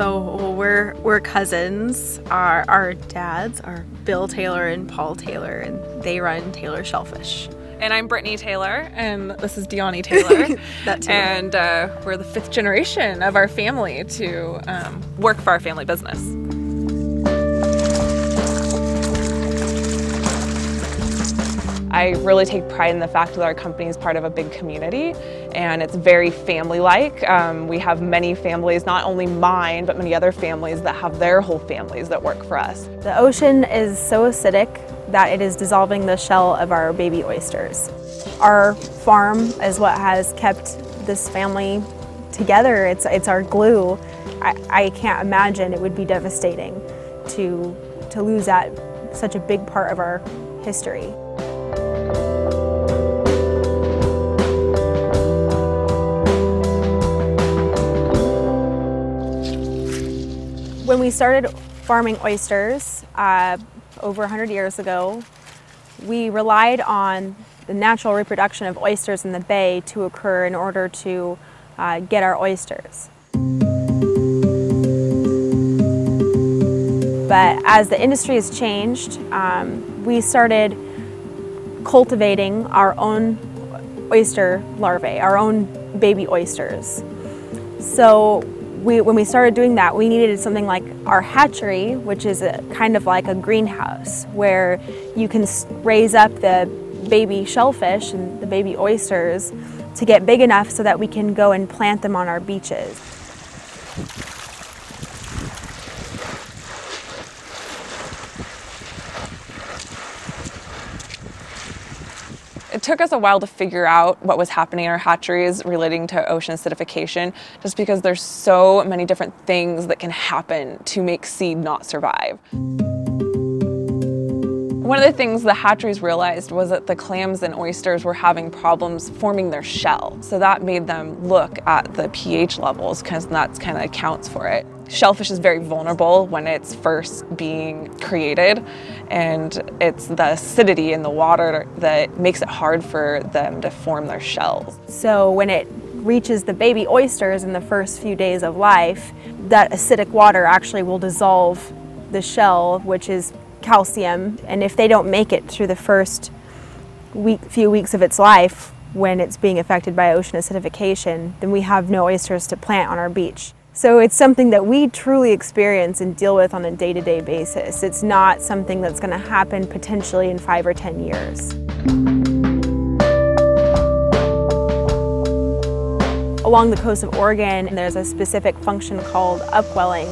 cousins are we're cousins. our our dads are Bill Taylor and Paul Taylor, and they run Taylor Shellfish. And I'm Brittany Taylor, and this is Deani Taylor. that too. And uh, we're the fifth generation of our family to um, work for our family business. I really take pride in the fact that our company is part of a big community and it's very family-like. Um, we have many families, not only mine, but many other families that have their whole families that work for us. The ocean is so acidic that it is dissolving the shell of our baby oysters. Our farm is what has kept this family together. It's, it's our glue. I, I can't imagine it would be devastating to, to lose that such a big part of our history. When we started farming oysters uh, over 100 years ago, we relied on the natural reproduction of oysters in the bay to occur in order to uh, get our oysters. But as the industry has changed, um, we started cultivating our own oyster larvae, our own baby oysters. So we, when we started doing that, we needed something like our hatchery, which is a, kind of like a greenhouse where you can raise up the baby shellfish and the baby oysters to get big enough so that we can go and plant them on our beaches. It took us a while to figure out what was happening in our hatcheries relating to ocean acidification, just because there's so many different things that can happen to make seed not survive. One of the things the hatcheries realized was that the clams and oysters were having problems forming their shell. So that made them look at the pH levels because that kind of accounts for it. Shellfish is very vulnerable when it's first being created and it's the acidity in the water that makes it hard for them to form their shells. So when it reaches the baby oysters in the first few days of life, that acidic water actually will dissolve the shell, which is calcium, and if they don't make it through the first week, few weeks of its life when it's being affected by ocean acidification, then we have no oysters to plant on our beach. So it's something that we truly experience and deal with on a day-to-day -day basis. It's not something that's going to happen potentially in five or 10 years. Along the coast of Oregon, there's a specific function called upwelling,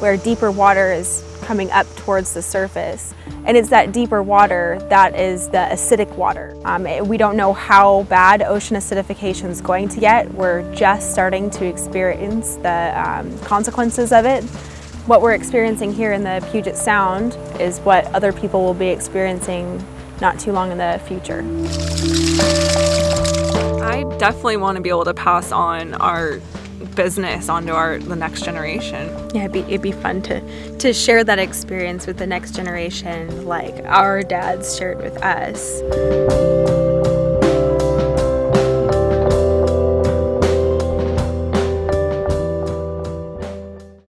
where deeper water is coming up towards the surface. And it's that deeper water that is the acidic water. Um, we don't know how bad ocean acidification is going to get. We're just starting to experience the um, consequences of it. What we're experiencing here in the Puget Sound is what other people will be experiencing not too long in the future. I definitely want to be able to pass on our business onto our the next generation. Yeah, it'd be, it'd be fun to to share that experience with the next generation, like our dads shared with us.